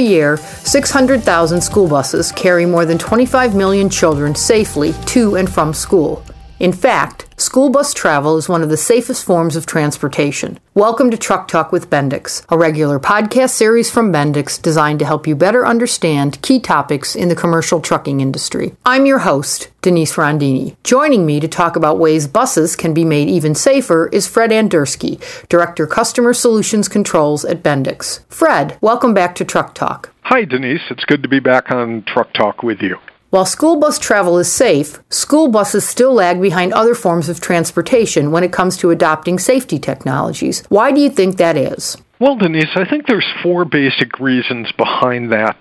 Every year, 600,000 school buses carry more than 25 million children safely to and from school. In fact, school bus travel is one of the safest forms of transportation. Welcome to Truck Talk with Bendix, a regular podcast series from Bendix designed to help you better understand key topics in the commercial trucking industry. I'm your host, Denise Rondini. Joining me to talk about ways buses can be made even safer is Fred Andersky, Director Customer Solutions Controls at Bendix. Fred, welcome back to Truck Talk. Hi, Denise. It's good to be back on Truck Talk with you. While school bus travel is safe, school buses still lag behind other forms of transportation when it comes to adopting safety technologies. Why do you think that is? Well, Denise, I think there's four basic reasons behind that.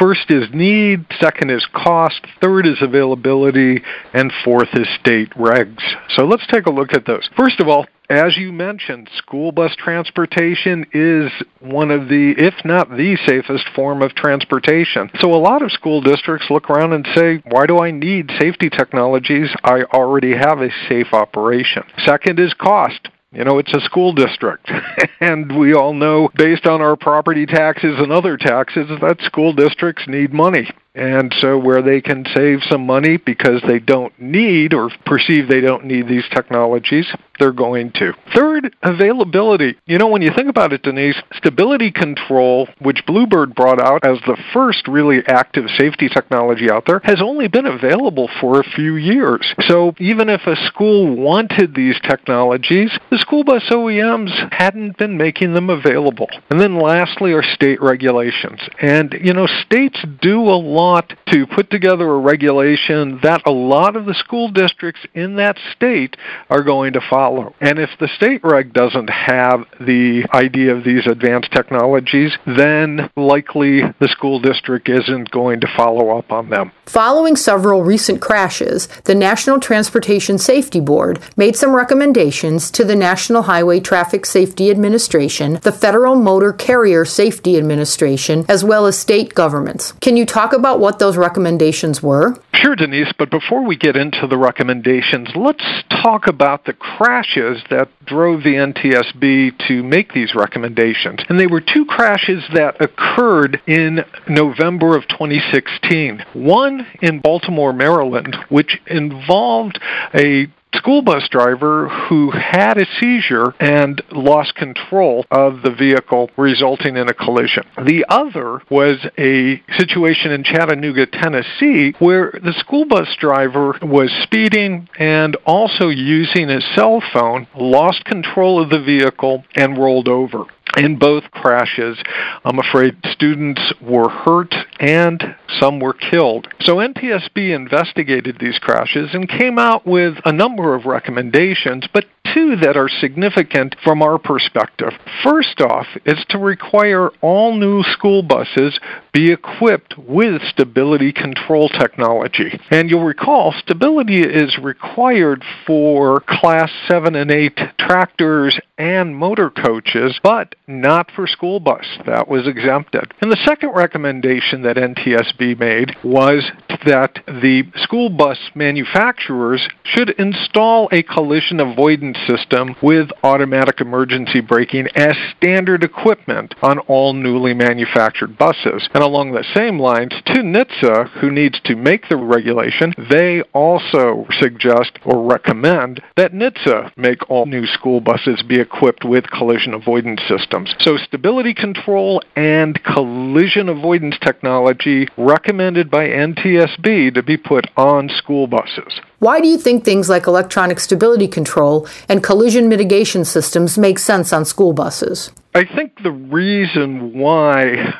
First is need, second is cost, third is availability, and fourth is state regs. So let's take a look at those. First of all, as you mentioned, school bus transportation is one of the, if not the safest form of transportation. So a lot of school districts look around and say, why do I need safety technologies? I already have a safe operation. Second is cost. You know, it's a school district. and we all know, based on our property taxes and other taxes, that school districts need money. And so, where they can save some money because they don't need or perceive they don't need these technologies, they're going to. Third, availability. You know, when you think about it, Denise, stability control, which Bluebird brought out as the first really active safety technology out there, has only been available for a few years. So, even if a school wanted these technologies, the school bus OEMs hadn't been making them available. And then, lastly, are state regulations. And, you know, states do a lot to put together a regulation that a lot of the school districts in that state are going to follow. And if the state reg doesn't have the idea of these advanced technologies, then likely the school district isn't going to follow up on them. Following several recent crashes, the National Transportation Safety Board made some recommendations to the National Highway Traffic Safety Administration, the Federal Motor Carrier Safety Administration, as well as state governments. Can you talk about about what those recommendations were? Sure, Denise, but before we get into the recommendations, let's talk about the crashes that drove the NTSB to make these recommendations. And they were two crashes that occurred in November of 2016. One in Baltimore, Maryland, which involved a school bus driver who had a seizure and lost control of the vehicle, resulting in a collision. The other was a situation in Chattanooga, Tennessee, where the school bus driver was speeding and also using his cell phone, lost control of the vehicle, and rolled over. In both crashes, I'm afraid students were hurt and some were killed. So NTSB investigated these crashes and came out with a number of recommendations, but two that are significant from our perspective. First off is to require all new school buses be equipped with stability control technology. And you'll recall stability is required for class 7 and 8 tractors and motor coaches, but not for school bus. That was exempted. And the second recommendation that NTSB made was that the school bus manufacturers should install a collision avoidance system with automatic emergency braking as standard equipment on all newly manufactured buses. And along the same lines, to NHTSA, who needs to make the regulation, they also suggest or recommend that NHTSA make all new school buses be equipped with collision avoidance systems. So stability control and collision avoidance technology recommended by NTSB to be put on school buses. Why do you think things like electronic stability control and collision mitigation systems make sense on school buses? I think the reason why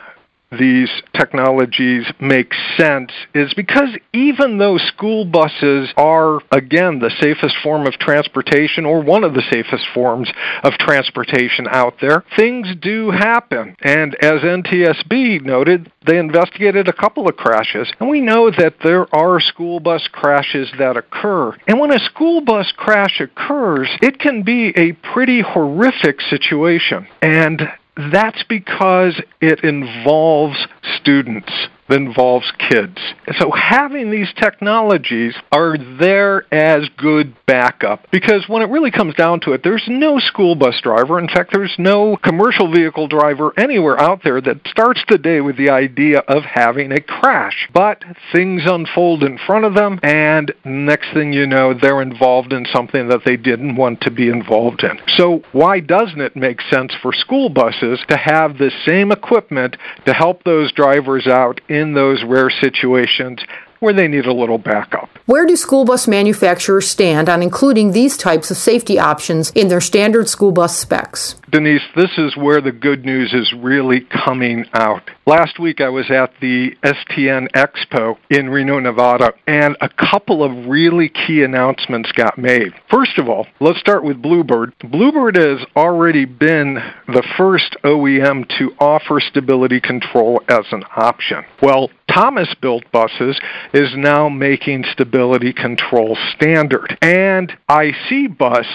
these technologies make sense is because even though school buses are, again, the safest form of transportation or one of the safest forms of transportation out there, things do happen. And as NTSB noted, they investigated a couple of crashes. And we know that there are school bus crashes that occur. And when a school bus crash occurs, it can be a pretty horrific situation. And that's because it involves students. That involves kids. So having these technologies are there as good backup because when it really comes down to it, there's no school bus driver. In fact, there's no commercial vehicle driver anywhere out there that starts the day with the idea of having a crash. But things unfold in front of them, and next thing you know, they're involved in something that they didn't want to be involved in. So, why doesn't it make sense for school buses to have the same equipment to help those drivers out in those rare situations where they need a little backup. Where do school bus manufacturers stand on including these types of safety options in their standard school bus specs? Denise, this is where the good news is really coming out. Last week I was at the STN Expo in Reno, Nevada, and a couple of really key announcements got made. First of all, let's start with Bluebird. Bluebird has already been the first OEM to offer stability control as an option. Well, Thomas built buses is now making stability control standard. And IC Bus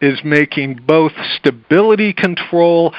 is making both stability control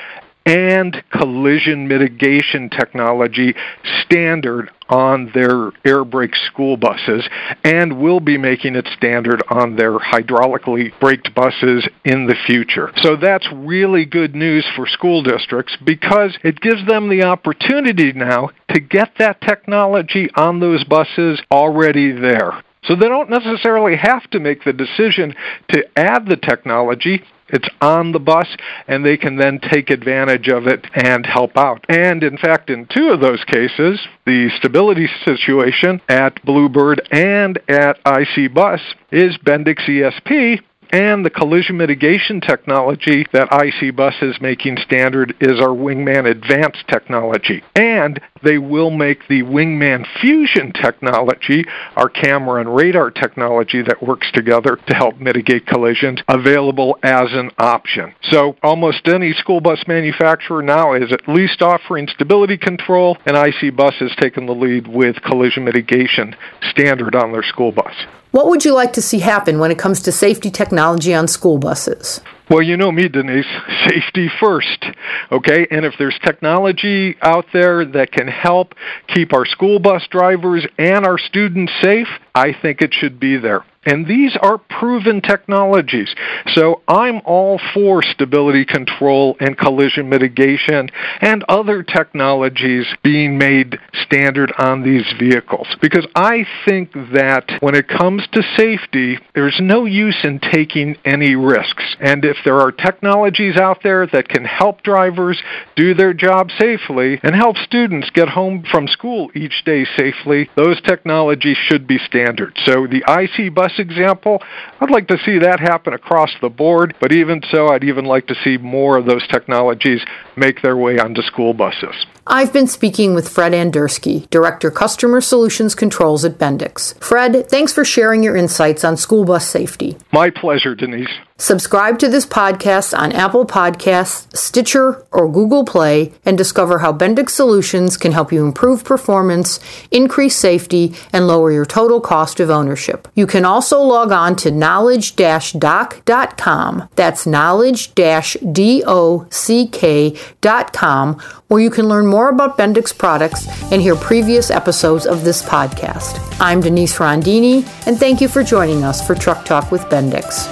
and collision mitigation technology standard on their air brake school buses and will be making it standard on their hydraulically braked buses in the future. So that's really good news for school districts because it gives them the opportunity now to get that technology on those buses already there. So they don't necessarily have to make the decision to add the technology. It's on the bus, and they can then take advantage of it and help out. And in fact, in two of those cases, the stability situation at Bluebird and at IC Bus is Bendix ESP, and the collision mitigation technology that IC Bus is making standard is our Wingman Advanced technology. And they will make the Wingman Fusion technology, our camera and radar technology that works together to help mitigate collisions, available as an option. So almost any school bus manufacturer now is at least offering stability control, and IC Bus has taken the lead with collision mitigation standard on their school bus. What would you like to see happen when it comes to safety technology on school buses? Well, you know me, Denise. Safety first. Okay? And if there's technology out there that can help keep our school bus drivers and our students safe, I think it should be there. And these are proven technologies. So I'm all for stability control and collision mitigation and other technologies being made standard on these vehicles. Because I think that when it comes to safety, there's no use in taking any risks. And if there are technologies out there that can help drivers do their job safely and help students get home from school each day safely, those technologies should be standard. So the IC bus example, I'd like to see that happen across the board, but even so, I'd even like to see more of those technologies make their way onto school buses. I've been speaking with Fred Andersky, Director Customer Solutions Controls at Bendix. Fred, thanks for sharing your insights on school bus safety. My pleasure, Denise. Subscribe to this podcast on Apple Podcasts, Stitcher, or Google Play and discover how Bendix Solutions can help you improve performance, increase safety, and lower your total cost of ownership. You can also log on to knowledge-dock.com. That's knowledge-dock.com where you can learn more about Bendix products and hear previous episodes of this podcast. I'm Denise Rondini, and thank you for joining us for Truck Talk with Bendix.